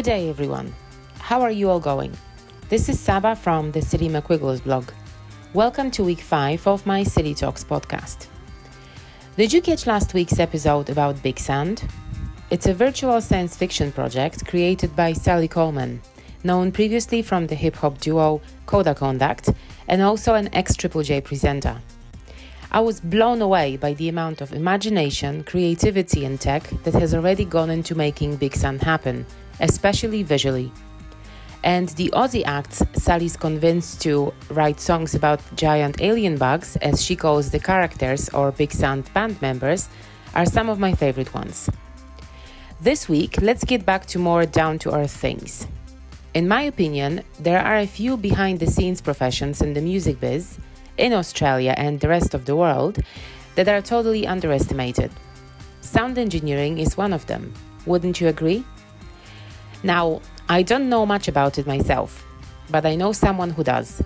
Good day, everyone. How are you all going? This is Saba from the Silly McWiggles blog. Welcome to week five of my Silly Talks podcast. Did you catch last week's episode about Big Sound? It's a virtual science fiction project created by Sally Coleman, known previously from the hip hop duo Coda Conduct and also an ex Triple J presenter. I was blown away by the amount of imagination, creativity, and tech that has already gone into making Big Sound happen, especially visually. And the Aussie acts Sally's convinced to write songs about giant alien bugs, as she calls the characters or Big Sound band members, are some of my favorite ones. This week, let's get back to more down to earth things. In my opinion, there are a few behind the scenes professions in the music biz in Australia and the rest of the world that are totally underestimated. Sound engineering is one of them. Wouldn't you agree? Now, I don't know much about it myself, but I know someone who does.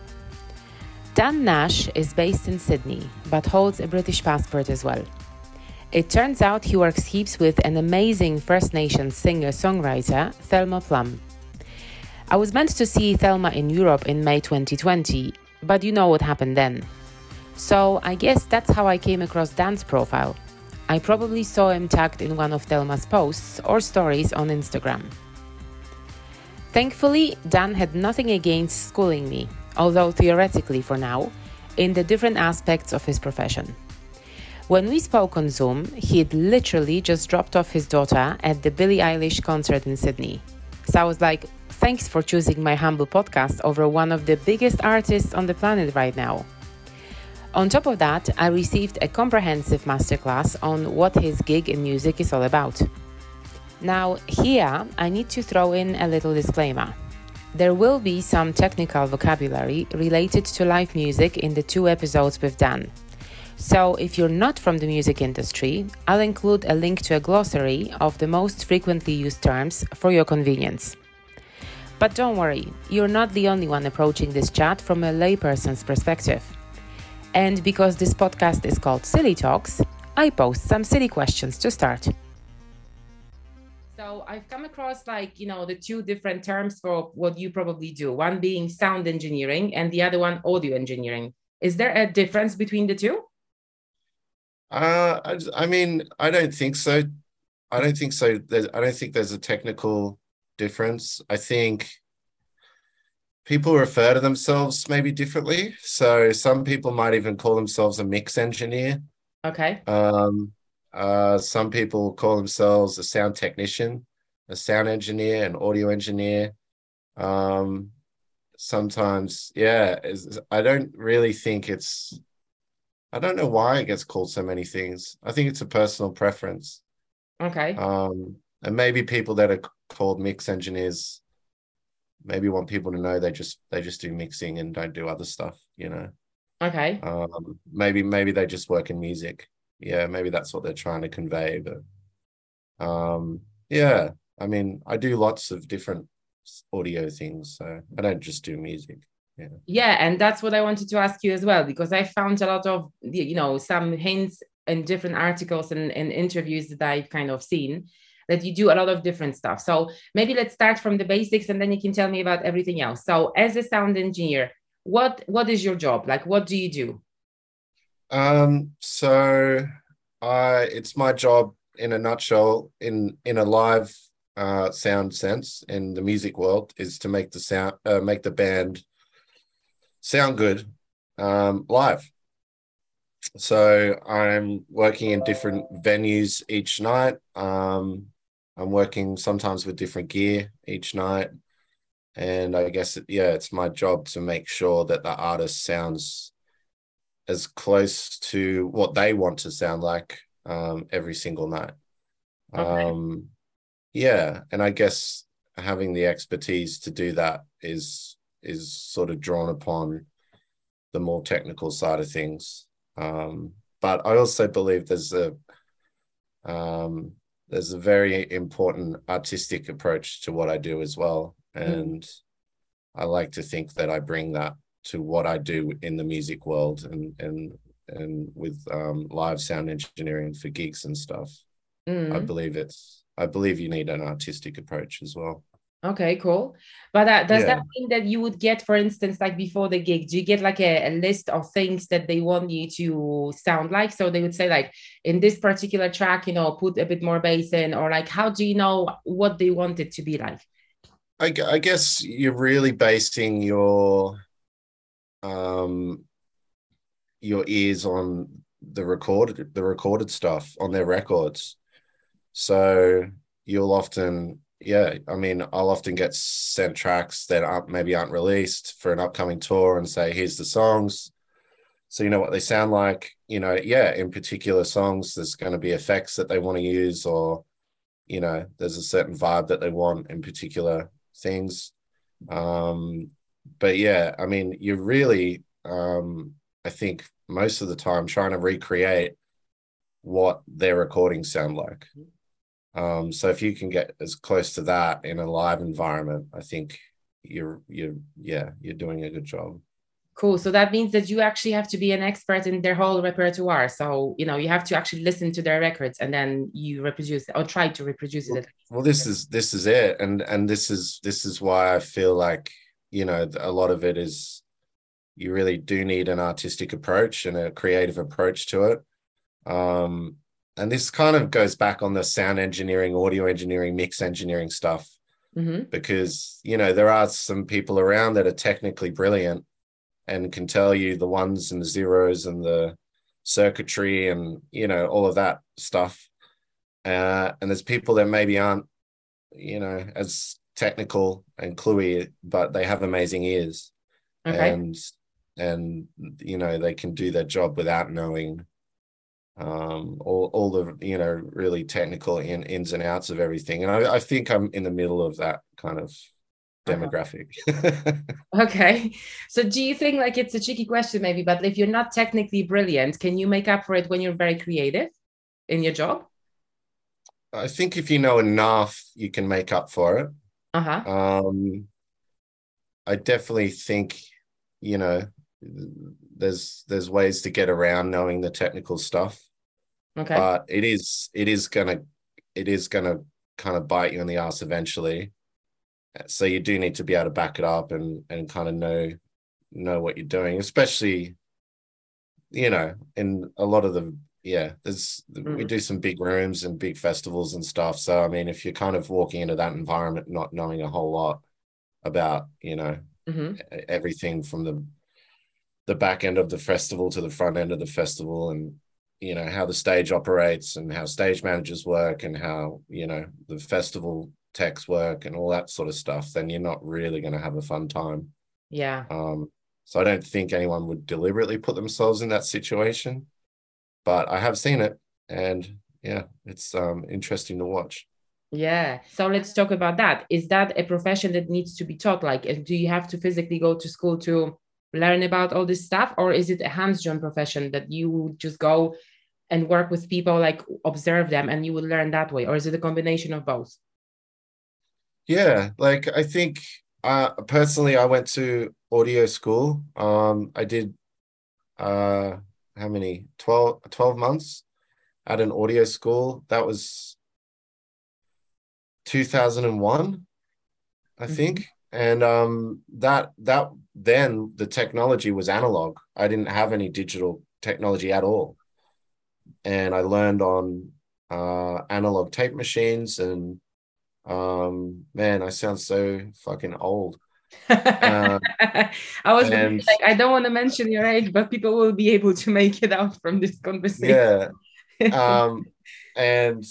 Dan Nash is based in Sydney, but holds a British passport as well. It turns out he works heaps with an amazing First Nations singer songwriter, Thelma Plum. I was meant to see Thelma in Europe in May 2020, but you know what happened then. So I guess that's how I came across Dan's profile. I probably saw him tagged in one of Thelma's posts or stories on Instagram. Thankfully, Dan had nothing against schooling me, although theoretically for now, in the different aspects of his profession. When we spoke on Zoom, he'd literally just dropped off his daughter at the Billie Eilish concert in Sydney. So I was like, thanks for choosing my humble podcast over one of the biggest artists on the planet right now. On top of that, I received a comprehensive masterclass on what his gig in music is all about. Now, here I need to throw in a little disclaimer. There will be some technical vocabulary related to live music in the two episodes we've done. So, if you're not from the music industry, I'll include a link to a glossary of the most frequently used terms for your convenience. But don't worry, you're not the only one approaching this chat from a layperson's perspective. And because this podcast is called Silly Talks, I post some silly questions to start. So I've come across like, you know, the two different terms for what you probably do, one being sound engineering and the other one audio engineering. Is there a difference between the two? Uh, I, I mean, I don't think so. I don't think so. There's, I don't think there's a technical difference. I think people refer to themselves maybe differently. So some people might even call themselves a mix engineer. Okay. Um, uh, some people call themselves a sound technician, a sound engineer, an audio engineer. Um, sometimes, yeah, I don't really think it's. I don't know why it gets called so many things. I think it's a personal preference. Okay. Um, and maybe people that are called mix engineers maybe want people to know they just they just do mixing and don't do other stuff. You know. Okay. Um, maybe maybe they just work in music yeah, maybe that's what they're trying to convey. But um, yeah, I mean, I do lots of different audio things, so I don't just do music. Yeah. yeah, and that's what I wanted to ask you as well because I found a lot of you know some hints in different articles and, and interviews that I've kind of seen that you do a lot of different stuff. So maybe let's start from the basics and then you can tell me about everything else. So as a sound engineer, what what is your job? Like what do you do? Um, so I it's my job in a nutshell in in a live uh, sound sense in the music world is to make the sound uh, make the band sound good um, live. So I'm working in different venues each night. Um, I'm working sometimes with different gear each night, and I guess yeah, it's my job to make sure that the artist sounds as close to what they want to sound like um, every single night. Okay. Um, yeah, and I guess having the expertise to do that is is sort of drawn upon the more technical side of things. Um, but I also believe there's a um, there's a very important artistic approach to what I do as well, mm. and mm. I like to think that I bring that to what I do in the music world and and and with um, live sound engineering for gigs and stuff. Mm. I believe it's I believe you need an artistic approach as well. Okay, cool. But uh, does Yeah. that mean that you would get, for instance, like before the gig, do you get like a, a list of things that they want you to sound like? So they would say, like, in this particular track, you know, put a bit more bass in, or like, how do you know what they want it to be like? I, I guess you're really basing your um your ears on the recorded the recorded stuff on their records. So you'll often yeah, I mean, I'll often get sent tracks that aren't maybe aren't released for an upcoming tour and say, here's the songs. So you know what they sound like. You know, yeah, in particular songs, there's going to be effects that they want to use, or you know, there's a certain vibe that they want in particular things. Um, but yeah, I mean, you're really, um, I think most of the time trying to recreate what their recordings sound like. Um, so if you can get as close to that in a live environment, I think you're you're yeah, you're doing a good job. Cool. So that means that you actually have to be an expert in their whole repertoire. So, you know, you have to actually listen to their records and then you reproduce or try to reproduce it. Well, this is this is it, and and this is this is why I feel like you know a lot of it is you really do need an artistic approach and a creative approach to it. Um, and this kind of goes back on the sound engineering, audio engineering, mix engineering stuff Mhm. because you know there are some people around that are technically brilliant and can tell you the ones and the zeros and the circuitry and you know all of that stuff uh, and there's people that maybe aren't you know as technical and cluey but they have amazing ears Okay. and and you know they can do their job without knowing um all, all the you know really technical in, ins and outs of everything and I, I think i'm in the middle of that kind of Uh-huh. demographic Okay. So do you think like it's a tricky question maybe, but if you're not technically brilliant, can you make up for it when you're very creative in your job? i think if you know enough you can make up for it Uh-huh. um i definitely think you know there's there's ways to get around knowing the technical stuff Okay. but it is it is gonna it is gonna kind of bite you in the ass eventually so you do need to be able to back it up and and kind of know know what you're doing especially you know in a lot of the yeah there's we Mhm. do some big rooms and big festivals and stuff so i mean if you're kind of walking into that environment not knowing a whole lot about you know hmm e- everything from the the back end of the festival to the front end of the festival and you know how the stage operates and how stage managers work and how you know the festival techs work and all that sort of stuff then you're not really going to have a fun time Yeah. um so i don't think anyone would deliberately put themselves in that situation but i have seen it and yeah it's um interesting to watch Yeah. So let's talk about that. Is that a profession that needs to be taught? Like, do you have to physically go to school to learn about all this stuff? Or is it a hands-on profession that you would just go and work with people, like observe them and you would learn that way? Or is it a combination of both? Yeah, like I think uh personally I went to audio school. Um I did uh how many 12 12 months at an audio school. That was 2001, I Mhm. think. And um that that then the technology was analog. I didn't have any digital technology at all. And I learned on uh analog tape machines and um, man, I sound so fucking old. Uh, I was and- like, I don't want to mention your age, but people will be able to make it out from this conversation. Yeah. Um, and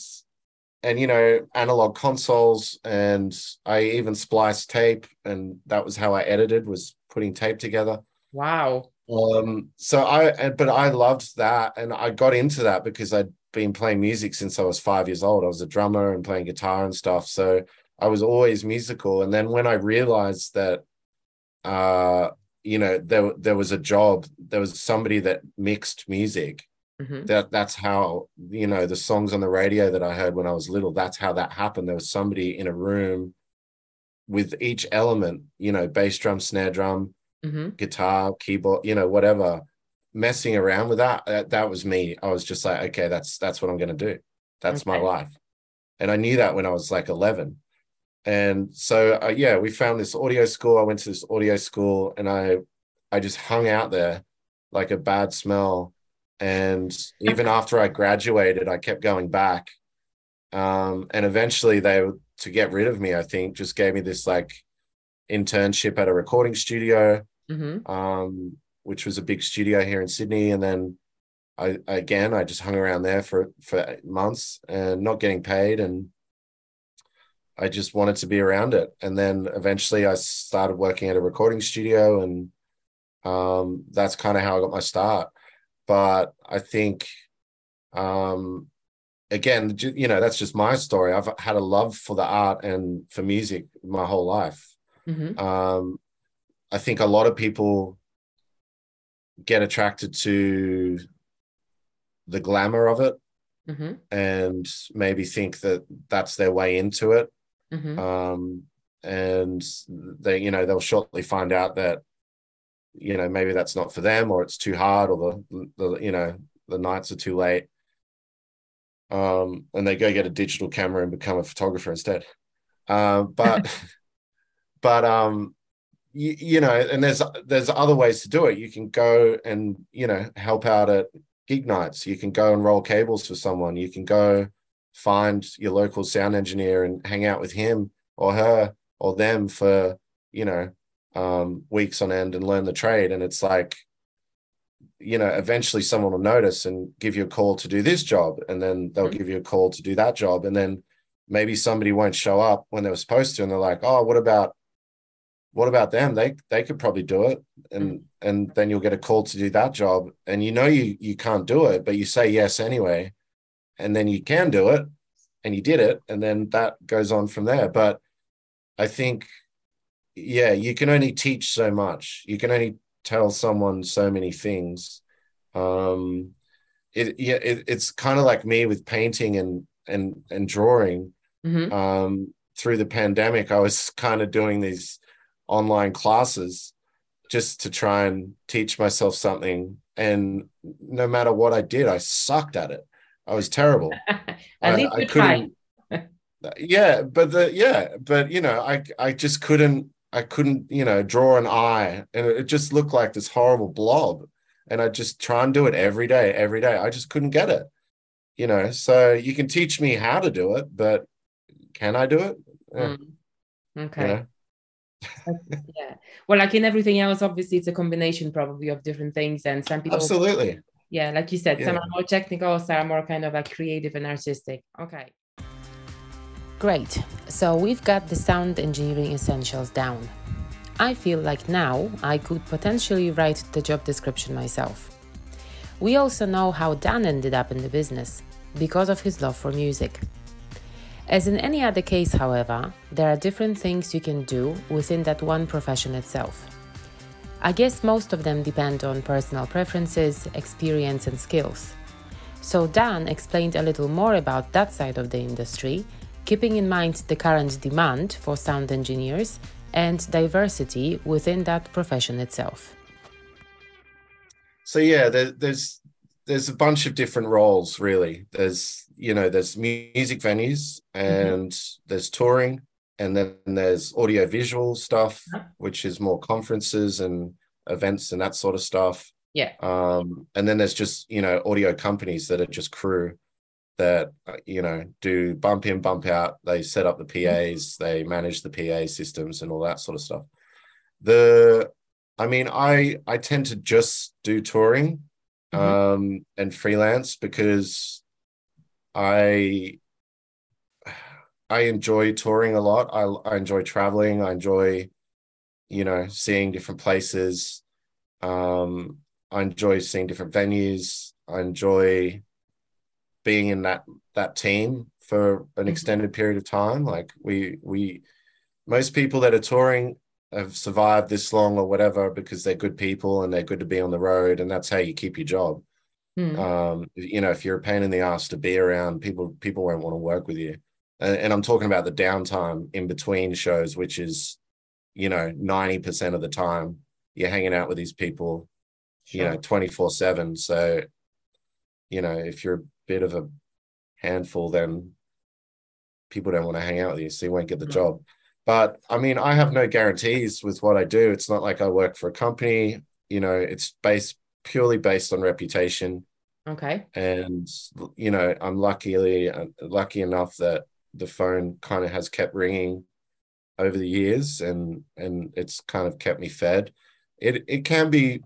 and you know, analog consoles, and I even spliced tape, and that was how I edited was putting tape together. wow. Um, so I, but I loved that, and I got into that because I'd been playing music since I was five years old. I was a drummer and playing guitar and stuff, so I was always musical. And then when I realized that, uh, you know, there there was a job, there was somebody that mixed music. Mhm. That that's how you know the songs on the radio that I heard when I was little. That's how that happened. There was somebody in a room with each element, you know, bass drum, snare drum, Mhm. guitar, keyboard, you know, whatever, messing around with that, that, that was me. I was just like, okay, that's that's what I'm gonna do. That's my life. And I knew that when I was like 11. And so uh, yeah, we found this audio school. I went to this audio school, and I I just hung out there like a bad smell. And even after I graduated, I kept going back. Um, and eventually, they to get rid of me, I think, just gave me this like internship at a recording studio, Mm-hmm. um, which was a big studio here in Sydney. And then I again, I just hung around there for for months and not getting paid, and I just wanted to be around it. And then eventually, I started working at a recording studio, and um, that's kind of how I got my start. But I think, um, again, you know, that's just my story. I've had a love for the art and for music my whole life Mm-hmm. um, I think a lot of people get attracted to the glamour of it Mm-hmm. and maybe think that that's their way into it. Mm-hmm. Um, and they, you know, they'll shortly find out that, you know, maybe that's not for them or it's too hard or the, the you know, the nights are too late. Um, and they go get a digital camera and become a photographer instead. Um, but, but, um, you, you know, and there's there's other ways to do it. You can go and you know help out at gig nights. You can go and roll cables for someone. You can go find your local sound engineer and hang out with him or her or them for you know um, weeks on end and learn the trade. And it's like, you know, eventually someone will notice and give you a call to do this job, and then they'll Mhm. give you a call to do that job, and then maybe somebody won't show up when they were supposed to, and they're like, oh, what about what about them? They they could probably do it, and and then you'll get a call to do that job, and you know you you can't do it, but you say yes anyway, and then you can do it, and you did it, and then that goes on from there. But I think, yeah, you can only teach so much. You can only tell someone so many things. Um, it yeah, it, it's kind of like me with painting and and and drawing Mm-hmm. um, through the pandemic, I was kind of doing these online classes just to try and teach myself something. And no matter what I did, I sucked at it. I was terrible. At I- least I you tried. yeah, but the yeah, but you know, I I just couldn't I couldn't you know draw an eye, and it just looked like this horrible blob. And I just try and do it every day, every day. I just couldn't get it, you know. So you can teach me how to do it, but can I do it? Yeah, Mm. you Okay. know? Yeah. Well, like in everything else, obviously it's a combination probably of different things. And some people, Absolutely. Yeah, like you said, some are more technical, some are more kind of like creative and artistic. Okay. Great. So we've got the sound engineering essentials down. I feel like now I could potentially write the job description myself. We also know how Dan ended up in the business because of his love for music. As in any other case, however, there are different things you can do within that one profession itself. I guess most of them depend on personal preferences, experience, and skills. So, Dan explained a little more about that side of the industry, keeping in mind the current demand for sound engineers and diversity within that profession itself. So yeah, there, there's there's a bunch of different roles really. There's you know there's music venues mm-hmm. and there's touring and then there's audio visual stuff which is more conferences and events and that sort of stuff. Yeah. Um, and then there's just you know audio companies that are just crew that uh, you know do bump in bump out. They set up the PAs, they manage the PA systems and all that sort of stuff. The I mean, I I tend to just do touring Mhm. um and freelance because I I enjoy touring a lot. I I enjoy traveling. I enjoy you know seeing different places. Um I enjoy seeing different venues. I enjoy being in that that team for an Mhm. extended period of time. Like we we most people that are touring have survived this long or whatever because they're good people and they're good to be on the road and that's how you keep your job Hmm. um you know if you're a pain in the ass to be around people people won't want to work with you and, and i'm talking about the downtime in between shows which is you know 90% of the time you're hanging out with these people you know 24 7 so you know if you're a bit of a handful then people don't want to hang out with you, so you won't get the Mhm. job. But I mean, I have no guarantees with what I do. It's not like I work for a company. You know, it's based purely based on reputation, Okay. and you know, I'm luckily lucky enough that the phone kind of has kept ringing over the years, and and it's kind of kept me fed. It it can be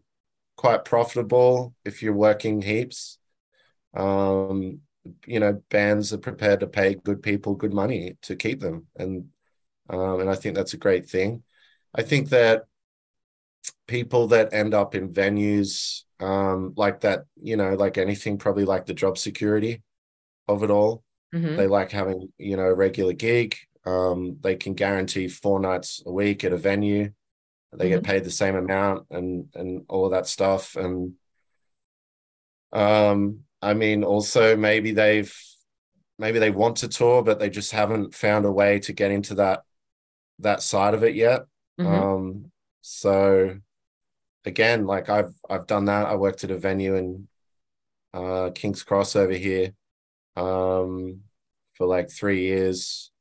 quite profitable if you're working heaps. Um, you know, bands are prepared to pay good people good money to keep them, and um, and I think that's a great thing. I think that people that end up in venues um, like that, you know, like anything, probably like the job security of it all. Hmm They like having, you know, a regular gig. Um, they can guarantee four nights a week at a venue. They get paid the same amount and and all that stuff. And um, I mean, also maybe they've maybe they want to tour, but they just haven't found a way to get into that that side of it yet. hmm Um, so again, like I've I've done that. I worked at a venue in uh King's Cross over here um for like three years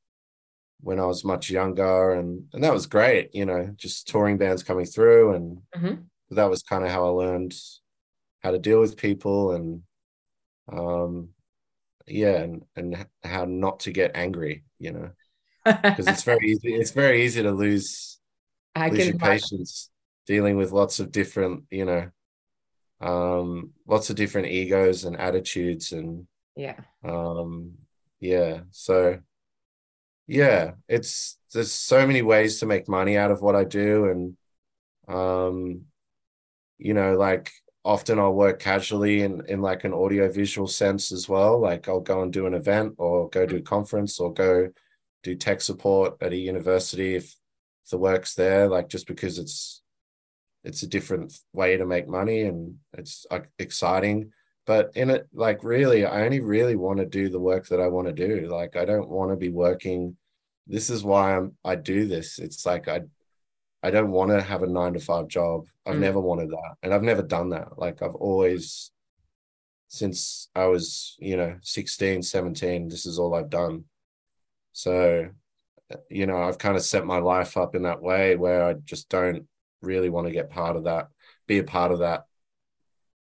when I was much younger and and that was great, you know, just touring bands coming through and hmm that was kind of how I learned how to deal with people and um yeah and and how not to get angry, you know, because it's very easy it's very easy to lose I lose can your patience dealing with lots of different, you know, um, lots of different egos and attitudes and Yeah. um yeah. So yeah, it's there's so many ways to make money out of what I do and um you know, like often I'll work casually in in like an audio visual sense as well. Like I'll go and do an event or go to a conference or go do tech support at a university if, the work's there, like just because it's it's a different way to make money and it's like exciting. But in it, like really, I only really want to do the work that I want to do. Like I don't want to be working. This is why I'm I do this. It's like I I don't want to have a nine to five job. I've Mm. never wanted that. And I've never done that. Like I've always since I was, you know, 16, 17, this is all I've done. So, you know, I've kind of set my life up in that way where I just don't really want to get part of that, be a part of that.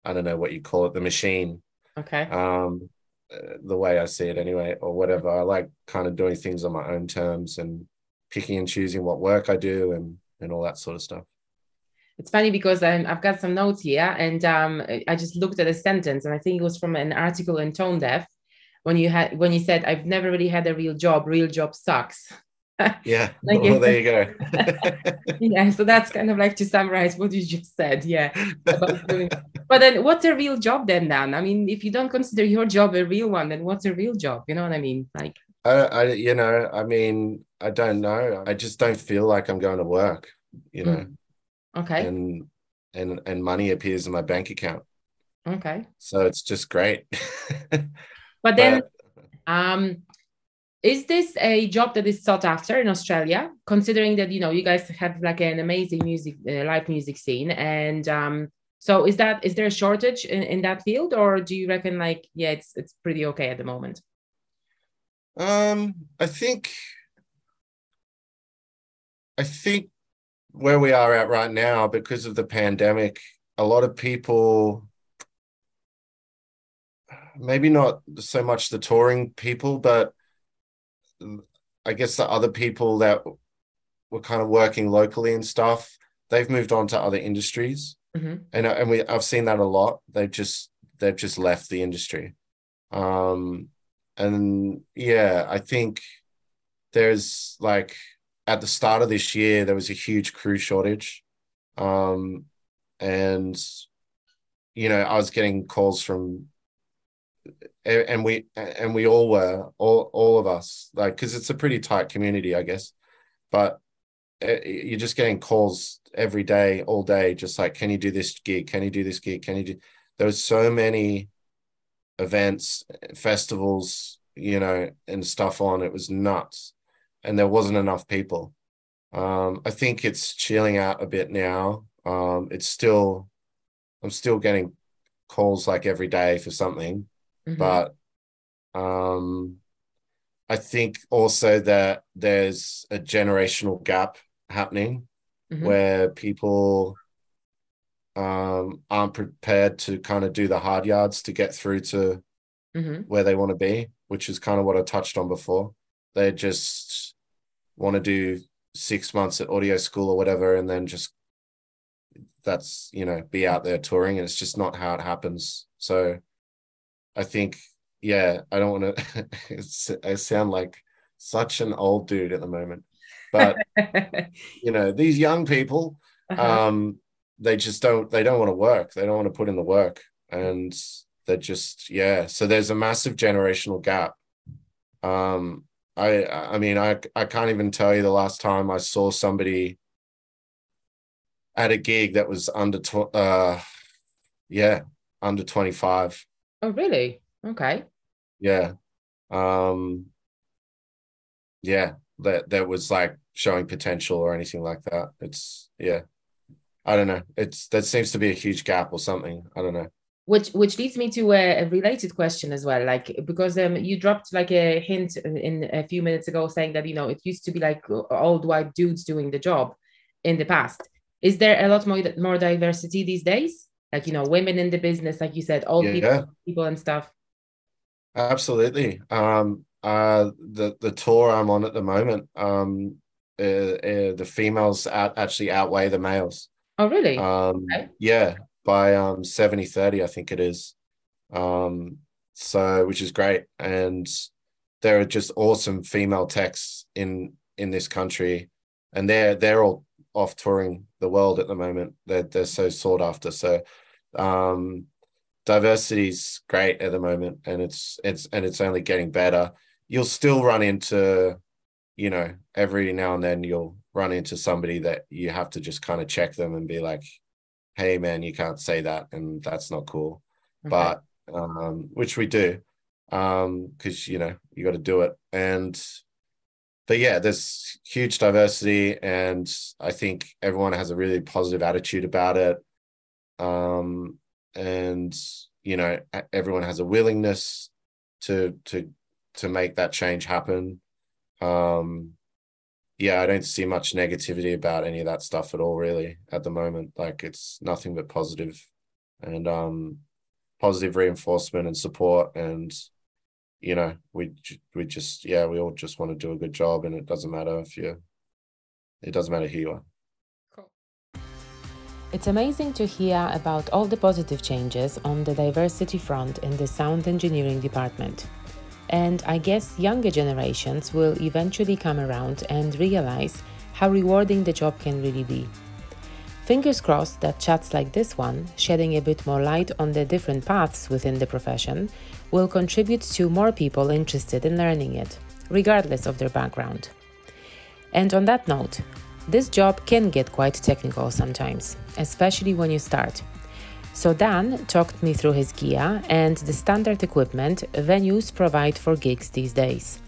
I don't know what you call it, the machine. Okay. Um, uh, the way I see it anyway, or whatever. I like kind of doing things on my own terms and picking and choosing what work I do and and all that sort of stuff. It's funny because um, I've got some notes here, and um, I just looked at a sentence, and I think it was from an article in Tone Deaf when you had when you said, "I've never really had a real job. Real job sucks." Yeah. Like well, there you go. yeah, so that's kind of like to summarize what you just said. Yeah. But then, what's a real job then? Dan, I mean, if you don't consider your job a real one, then what's a real job? You know what I mean? Like, I, I, you know, I mean, I don't know. I just don't feel like I'm going to work, you know, okay, and and and money appears in my bank account, okay. so it's just great. But then, But um, is this a job that is sought after in Australia? Considering that you know you guys have like an amazing music, uh, live music scene, and um, so is that is there a shortage in, in that field, or do you reckon like yeah, it's it's pretty okay at the moment? um, I think, I think where we are at right now, because of the pandemic, a lot of people, maybe not so much the touring people, but I guess the other people that were kind of working locally and stuff, they've moved on to other industries. Mhm. And and we I've seen that a lot. They've just they've just left the industry. Um and yeah, I think there's like at the start of this year there was a huge crew shortage. Um and you know, I was getting calls from and we and we all were all all of us like because it's a pretty tight community i guess. But uh, you're just getting calls every day all day just like can you do this gig? Can you do this gig? Can you do there was so many events festivals you know and stuff on it was nuts. And there wasn't enough people. Um i think it's chilling out a bit now. Um it's still i'm still getting calls like every day for something Mhm. but um I think also that there's a generational gap happening mm-hmm. where people um, aren't prepared to kind of do the hard yards to get through to mm-hmm. where they want to be, which is kind of what I touched on before. They just want to do six months at audio school or whatever, and then just that's you know be out there touring, and it's just not how it happens. So I think yeah, I don't want to. I sound like such an old dude at the moment, but you know these young people. Uh-huh. Um, they just don't they don't want to work they don't want to put in the work and they're just yeah so there's a massive generational gap um i i mean i i can't even tell you the last time i saw somebody at a gig that was under tw- uh yeah under 25 oh really okay yeah um yeah that that was like showing potential or anything like that it's yeah I don't know. It's that seems to be a huge gap or something. I don't know. Which which leads me to a, a related question as well, like because um you dropped like a hint in a few minutes ago saying that you know it used to be like old white dudes doing the job in the past. Is there a lot more more diversity these days? Like you know, women in the business, like you said, old yeah. people, people and stuff. Absolutely. Um, uh, the the tour I'm on at the moment, um, uh, uh, the females out, actually outweigh the males. Oh, really? Um, okay. Yeah, by um 70 30, I think it is. Um, so which is great. And there are just awesome female techs in in this country, and they're they're all off touring the world at the moment. They're they're so sought after. So um diversity's great at the moment and it's it's and it's only getting better. You'll still run into, you know, every now and then you'll run into somebody that you have to just kind of check them and be like, hey man, you can't say that and that's not cool. Okay. But um, which we do. Um, because you know, you got to do it. And but yeah, there's huge diversity and I think everyone has a really positive attitude about it. Um, and you know, everyone has a willingness to to to make that change happen. Um, yeah, I don't see much negativity about any of that stuff at all, really, at the moment. Like it's nothing but positive and um positive reinforcement and support and you know, we we just yeah, we all just want to do a good job and it doesn't matter if you it doesn't matter who you are. Cool. It's amazing to hear about all the positive changes on the diversity front in the sound engineering department. And I guess younger generations will eventually come around and realize how rewarding the job can really be. Fingers crossed that chats like this one, shedding a bit more light on the different paths within the profession, will contribute to more people interested in learning it, regardless of their background. And on that note, this job can get quite technical sometimes, especially when you start. So Dan talked me through his gear and the standard equipment venues provide for gigs these days.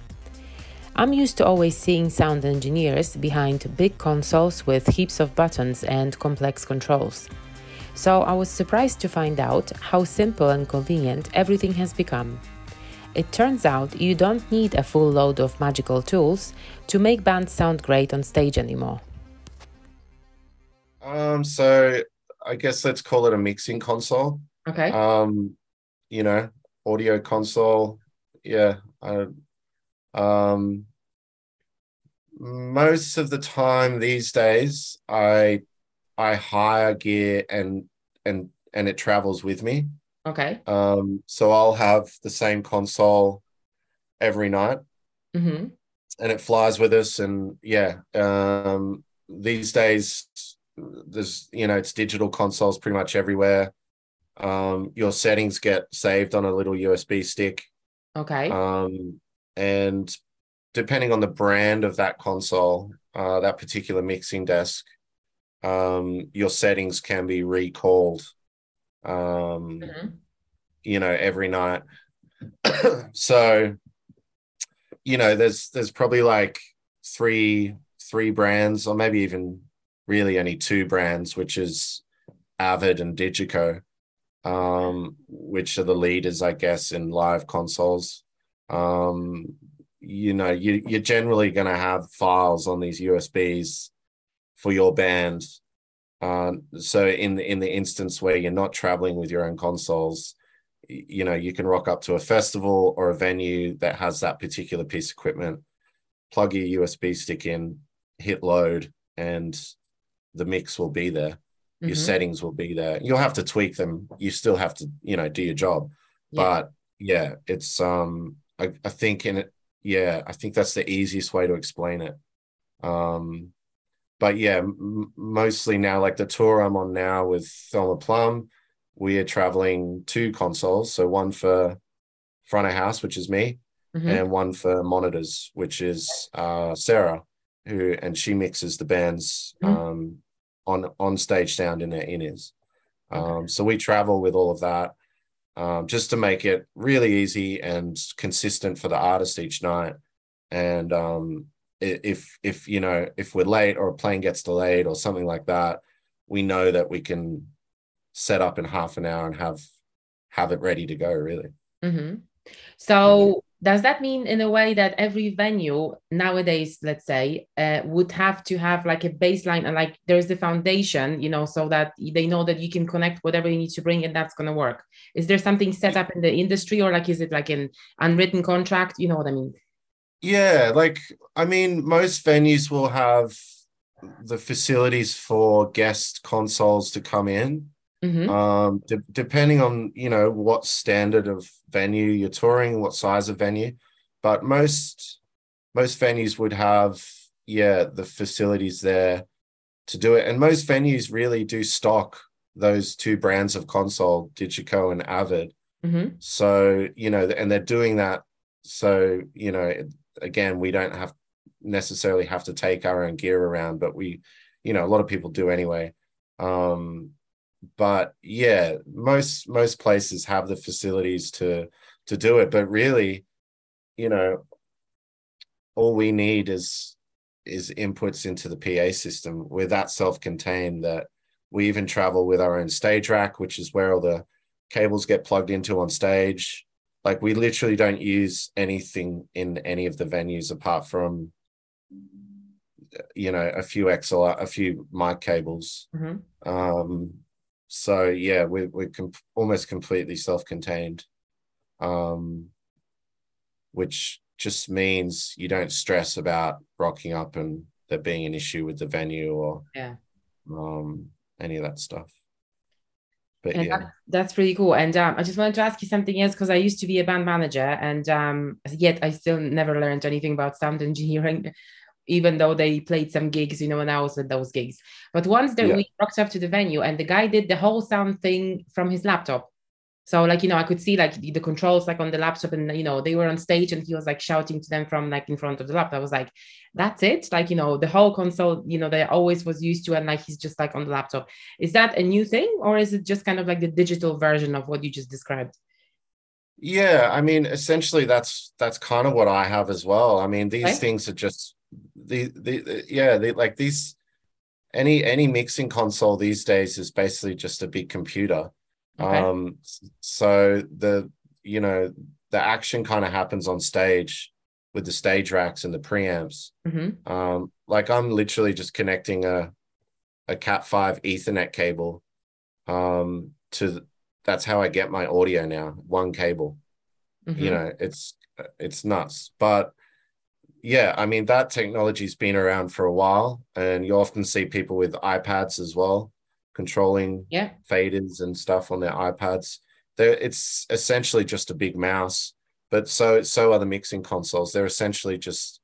I'm used to always seeing sound engineers behind big consoles with heaps of buttons and complex controls. So I was surprised to find out how simple and convenient everything has become. It turns out you don't need a full load of magical tools to make bands sound great on stage anymore. Um, so I guess let's call it a mixing console. Okay. Um, you know, audio console. Yeah. I, um, most of the time these days, I I hire gear and and and it travels with me. Okay. Um, so I'll have the same console every night, mm-hmm. and it flies with us. And yeah, um, these days there's you know it's digital consoles pretty much everywhere um your settings get saved on a little usb stick okay um and depending on the brand of that console uh that particular mixing desk um your settings can be recalled um mm-hmm. you know every night so you know there's there's probably like three three brands or maybe even really only two brands, which is Avid and DiGiCo, um, which are the leaders, I guess, in live consoles. Um, you know you you're generally going to have files on these USBs for your band. Uh, so in the in the instance where you're not traveling with your own consoles, you know you can rock up to a festival or a venue that has that particular piece of equipment, plug your USB stick in, hit load, and the mix will be there. Mm-hmm. Your settings will be there. You'll have to tweak them. You still have to you know do your job, yeah. but yeah, it's um I, I think in it yeah, I think that's the easiest way to explain it. Um, but yeah, m- mostly now, like the tour I'm on now with Thelma Plum, we are traveling two consoles. So one for front of house, which is me, mm-hmm. and one for monitors, which is uh, Sarah, who and she mixes the band's mm-hmm. um, on on stage sound in their in ears. Um. So we travel with all of that um, just to make it really easy and consistent for the artist each night. And um, if if you know if we're late or a plane gets delayed or something like that, we know that we can set up in half an hour and have have it ready to go. Really. Mm-hmm. So does that mean in a way that every venue nowadays let's say uh, would have to have like a baseline and like there's the foundation you know so that they know that you can connect whatever you need to bring and that's going to work is there something set up in the industry or like is it like an unwritten contract you know what i mean yeah like i mean most venues will have the facilities for guest consoles to come in Mm-hmm. Um, de- depending on you know what standard of venue you're touring, what size of venue, but most most venues would have yeah the facilities there to do it, and most venues really do stock those two brands of console, DiGiCo and Avid. Mm-hmm. So you know, and they're doing that. So you know, again, we don't have necessarily have to take our own gear around, but we, you know, a lot of people do anyway. Um, but yeah, most most places have the facilities to to do it. But really, you know, all we need is is inputs into the PA system. We're that self-contained that we even travel with our own stage rack, which is where all the cables get plugged into on stage. Like we literally don't use anything in any of the venues apart from you know a few XLR, a few mic cables. Mm-hmm. Um, so yeah, we're we're com- almost completely self-contained, um, which just means you don't stress about rocking up and there being an issue with the venue or yeah, um, any of that stuff. But and yeah, that, that's pretty cool. And um, I just wanted to ask you something else because I used to be a band manager, and um, yet I still never learned anything about sound engineering even though they played some gigs, you know, and I was at those gigs. But once that yeah. we rocked up to the venue and the guy did the whole sound thing from his laptop. So like, you know, I could see like the, the controls like on the laptop and you know, they were on stage and he was like shouting to them from like in front of the laptop. I was like, that's it. Like, you know, the whole console, you know, they always was used to and like he's just like on the laptop. Is that a new thing or is it just kind of like the digital version of what you just described? Yeah, I mean, essentially that's that's kind of what I have as well. I mean, these okay. things are just the, the, the yeah they like these any any mixing console these days is basically just a big computer okay. um so the you know the action kind of happens on stage with the stage racks and the preamps mm-hmm. um like i'm literally just connecting a a cat 5 ethernet cable um to that's how i get my audio now one cable mm-hmm. you know it's it's nuts but yeah, I mean that technology's been around for a while, and you often see people with iPads as well, controlling yeah. faders and stuff on their iPads. They're, it's essentially just a big mouse, but so so are the mixing consoles. They're essentially just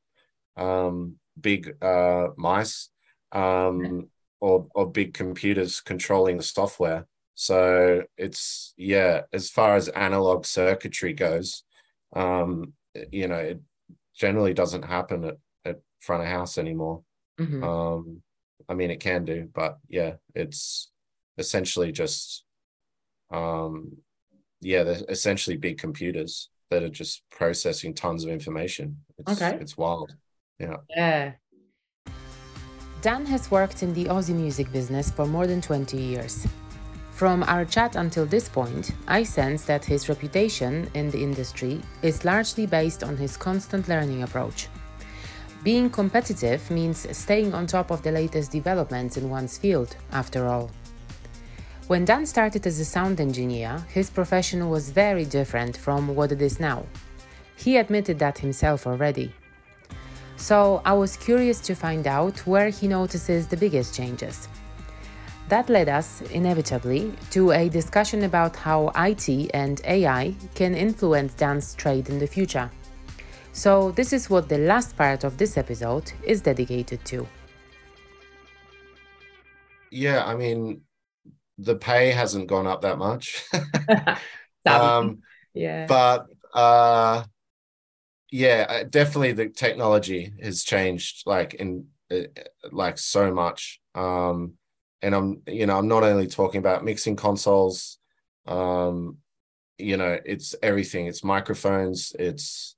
um, big uh, mice um, yeah. or or big computers controlling the software. So it's yeah, as far as analog circuitry goes, um, you know, it, generally doesn't happen at, at front of house anymore. Mm-hmm. Um, I mean, it can do, but yeah, it's essentially just, um, yeah, they're essentially big computers that are just processing tons of information. It's, okay. It's wild. Yeah. Yeah. Dan has worked in the Aussie music business for more than 20 years. From our chat until this point, I sense that his reputation in the industry is largely based on his constant learning approach. Being competitive means staying on top of the latest developments in one's field, after all. When Dan started as a sound engineer, his profession was very different from what it is now. He admitted that himself already. So I was curious to find out where he notices the biggest changes. That led us, inevitably, to a discussion about how IT and AI can influence Dan's trade in the future. So, this is what the last part of this episode is dedicated to. Yeah, I mean, the pay hasn't gone up that much. um, yeah. But uh, yeah, uh, definitely the technology has changed like in uh, like so much. Um, and I'm you know I'm not only talking about mixing consoles, um, you know it's everything. It's microphones. It's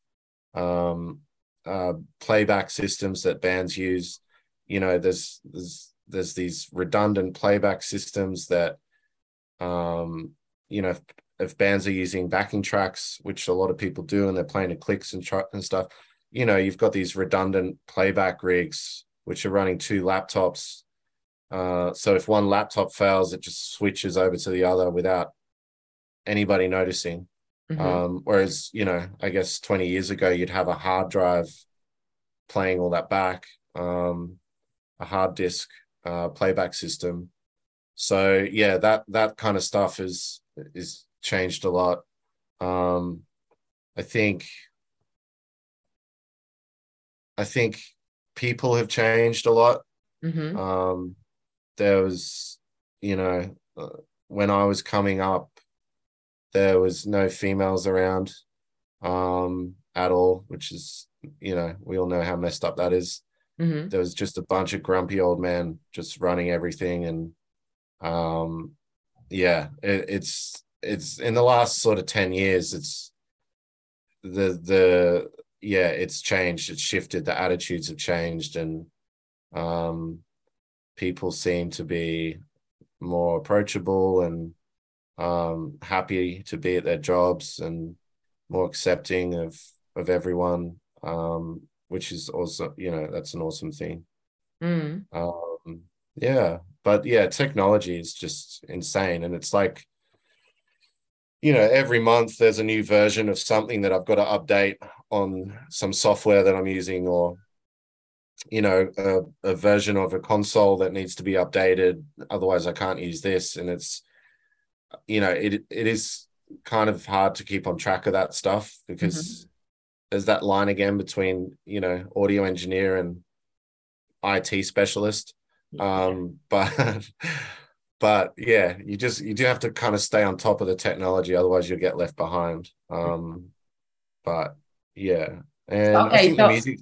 um, uh, playback systems that bands use. You know, there's there's there's these redundant playback systems that um, you know if, if bands are using backing tracks, which a lot of people do, and they're playing the clicks and tr- and stuff. You know, you've got these redundant playback rigs which are running two laptops uh, so if one laptop fails, it just switches over to the other without anybody noticing. Mm-hmm. Um, whereas, you know, I guess 20 years ago, you'd have a hard drive playing all that back, um, a hard disk uh, playback system. So yeah, that that kind of stuff is is changed a lot. Um, I think I think people have changed a lot. Mm-hmm. Um, there was, you know, uh, when I was coming up, there was no females around um, at all, which is, you know, we all know how messed up that is. Mm-hmm. There was just a bunch of grumpy old men just running everything, and um, yeah, it, it's it's in the last sort of ten years, it's the the yeah, it's changed, it's shifted, the attitudes have changed, and um, people seem to be more approachable and um, happy to be at their jobs and more accepting of of everyone, um, which is also you know that's an awesome thing. Mm. Um, yeah, but yeah, technology is just insane, and it's like you know every month there's a new version of something that I've got to update on some software that I'm using or you know a, a, version of a console that needs to be updated otherwise i can't use this and it's you know it it is kind of hard to keep on track of that stuff because mm-hmm. there's that line again between you know audio engineer and it specialist yeah. um but but yeah you just you do have to kind of stay on top of the technology otherwise you'll get left behind um but yeah and okay, i think so- the music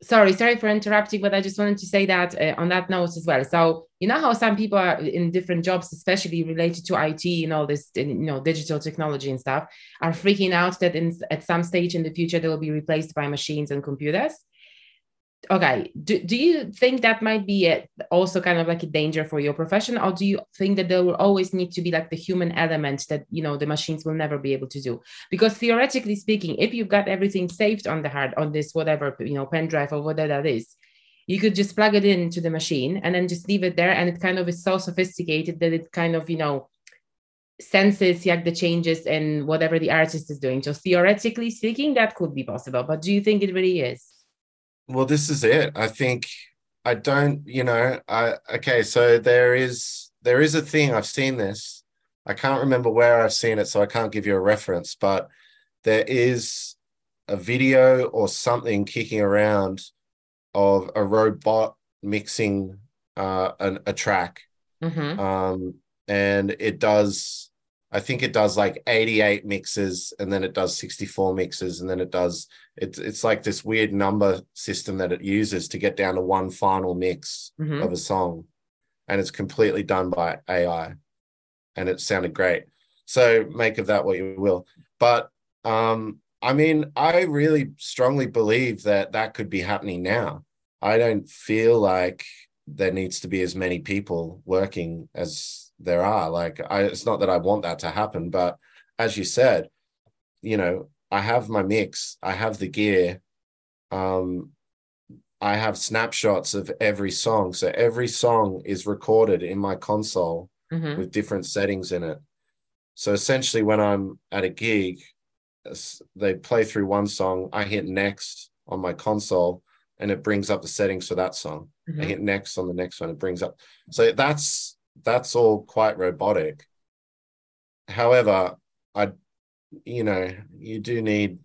sorry sorry for interrupting but i just wanted to say that uh, on that note as well. So you know how some people are in different jobs especially related to it and all this you know digital technology and stuff are freaking out that in, at some stage in the future they will be replaced by machines and computers okay do, do you think that might be a, also kind of like a danger for your profession or do you think that there will always need to be like the human element that you know the machines will never be able to do? Because theoretically speaking if you've got everything saved on the hard on this whatever you know pen drive or whatever that is you could just plug it into the machine and then just leave it there and it kind of is so sophisticated that it kind of you know senses like the changes in whatever the artist is doing. So theoretically speaking that could be possible but do you think it really is well, this is it. I think I don't, you know, I okay, so there is there is a thing I've seen this. I can't remember where I've seen it, so I can't give you a reference, but there is a video or something kicking around of a robot mixing uh, an, a track. Mm-hmm. Um, and it does I think it does like 88 mixes and then it does 64 mixes and then it does it's it's like this weird number system that it uses to get down to one final mix mm-hmm. of a song and it's completely done by AI and it sounded great. So make of that what you will. But um I mean I really strongly believe that that could be happening now. I don't feel like there needs to be as many people working as there are. Like I it's not that I want that to happen, but as you said, you know, I have my mix, I have the gear, um, I have snapshots of every song. So every song is recorded in my console Mhm. with different settings in it. So essentially, when I'm at a gig, they play through one song, I hit next on my console, and it brings up the settings for that song. I Mhm. hit next on the next one, it brings up. So that's that's all quite robotic. However, I, you know, you do need,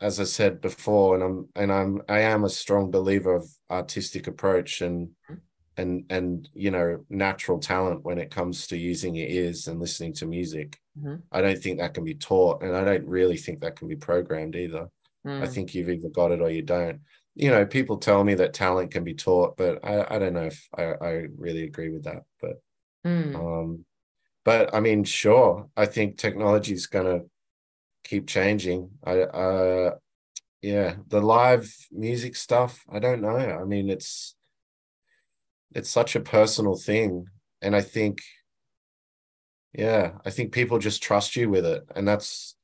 as I said before, and I'm and I'm I am a strong believer of artistic approach and and and you know natural talent when it comes to using your ears and listening to music. Mhm. I don't think that can be taught, and I don't really think that can be programmed either. I Mm. think you've either got it or you don't. You know, people tell me that talent can be taught, but I, I don't know if I, I really agree with that. But Mm. um, but I mean, sure, I think technology is gonna keep changing. I uh yeah, the live music stuff, I don't know. I mean, it's it's such a personal thing. And I think yeah, I think people just trust you with it. And that's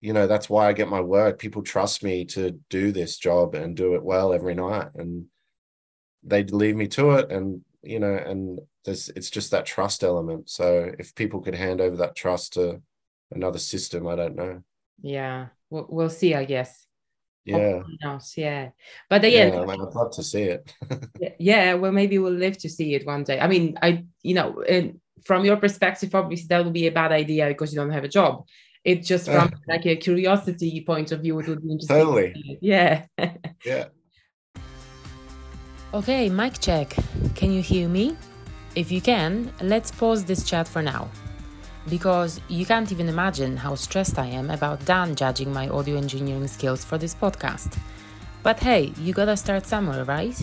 you know, that's why I get my work. People trust me to do this job and do it well every night. And they leave me to it and you know, and there's it's just that trust element. So if people could hand over that trust to another system, I don't know. Yeah, we'll, we'll see, I guess. Yeah. Not, yeah. But again, Yeah, I mean, I'd love to see it. yeah, well, maybe we'll live to see it one day. I mean, I, you know, and from your perspective, obviously that would be a bad idea because you don't have a job. It just from like a curiosity point of view, it would be interesting. to Totally. Yeah. yeah. Okay, mic check. Can you hear me? If you can, let's pause this chat for now. Because you can't even imagine how stressed I am about Dan judging my audio engineering skills for this podcast. But hey, you gotta start somewhere, right?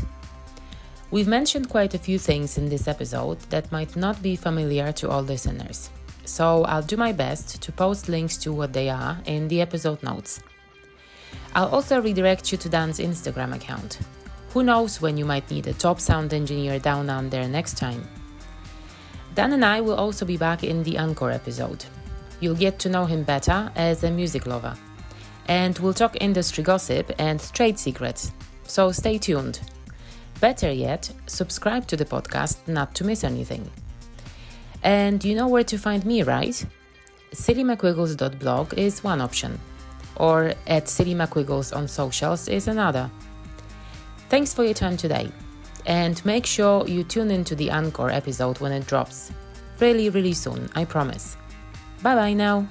We've mentioned quite a few things in this episode that might not be familiar to all listeners. So I'll do my best to post links to what they are in the episode notes. I'll also redirect you to Dan's Instagram account. Who knows when you might need a top sound engineer down under next time? Dan and I will also be back in the Encore episode. You'll get to know him better as a music lover. And we'll talk industry gossip and trade secrets. So stay tuned. Better yet, subscribe to the podcast not to miss anything. And you know where to find me, right? sillymcwiggles.blog is one option, or at SillyMcWiggles on socials is another. Thanks for your time today, and make sure you tune into the Encore episode when it drops. Really, really soon, I promise. Bye bye now.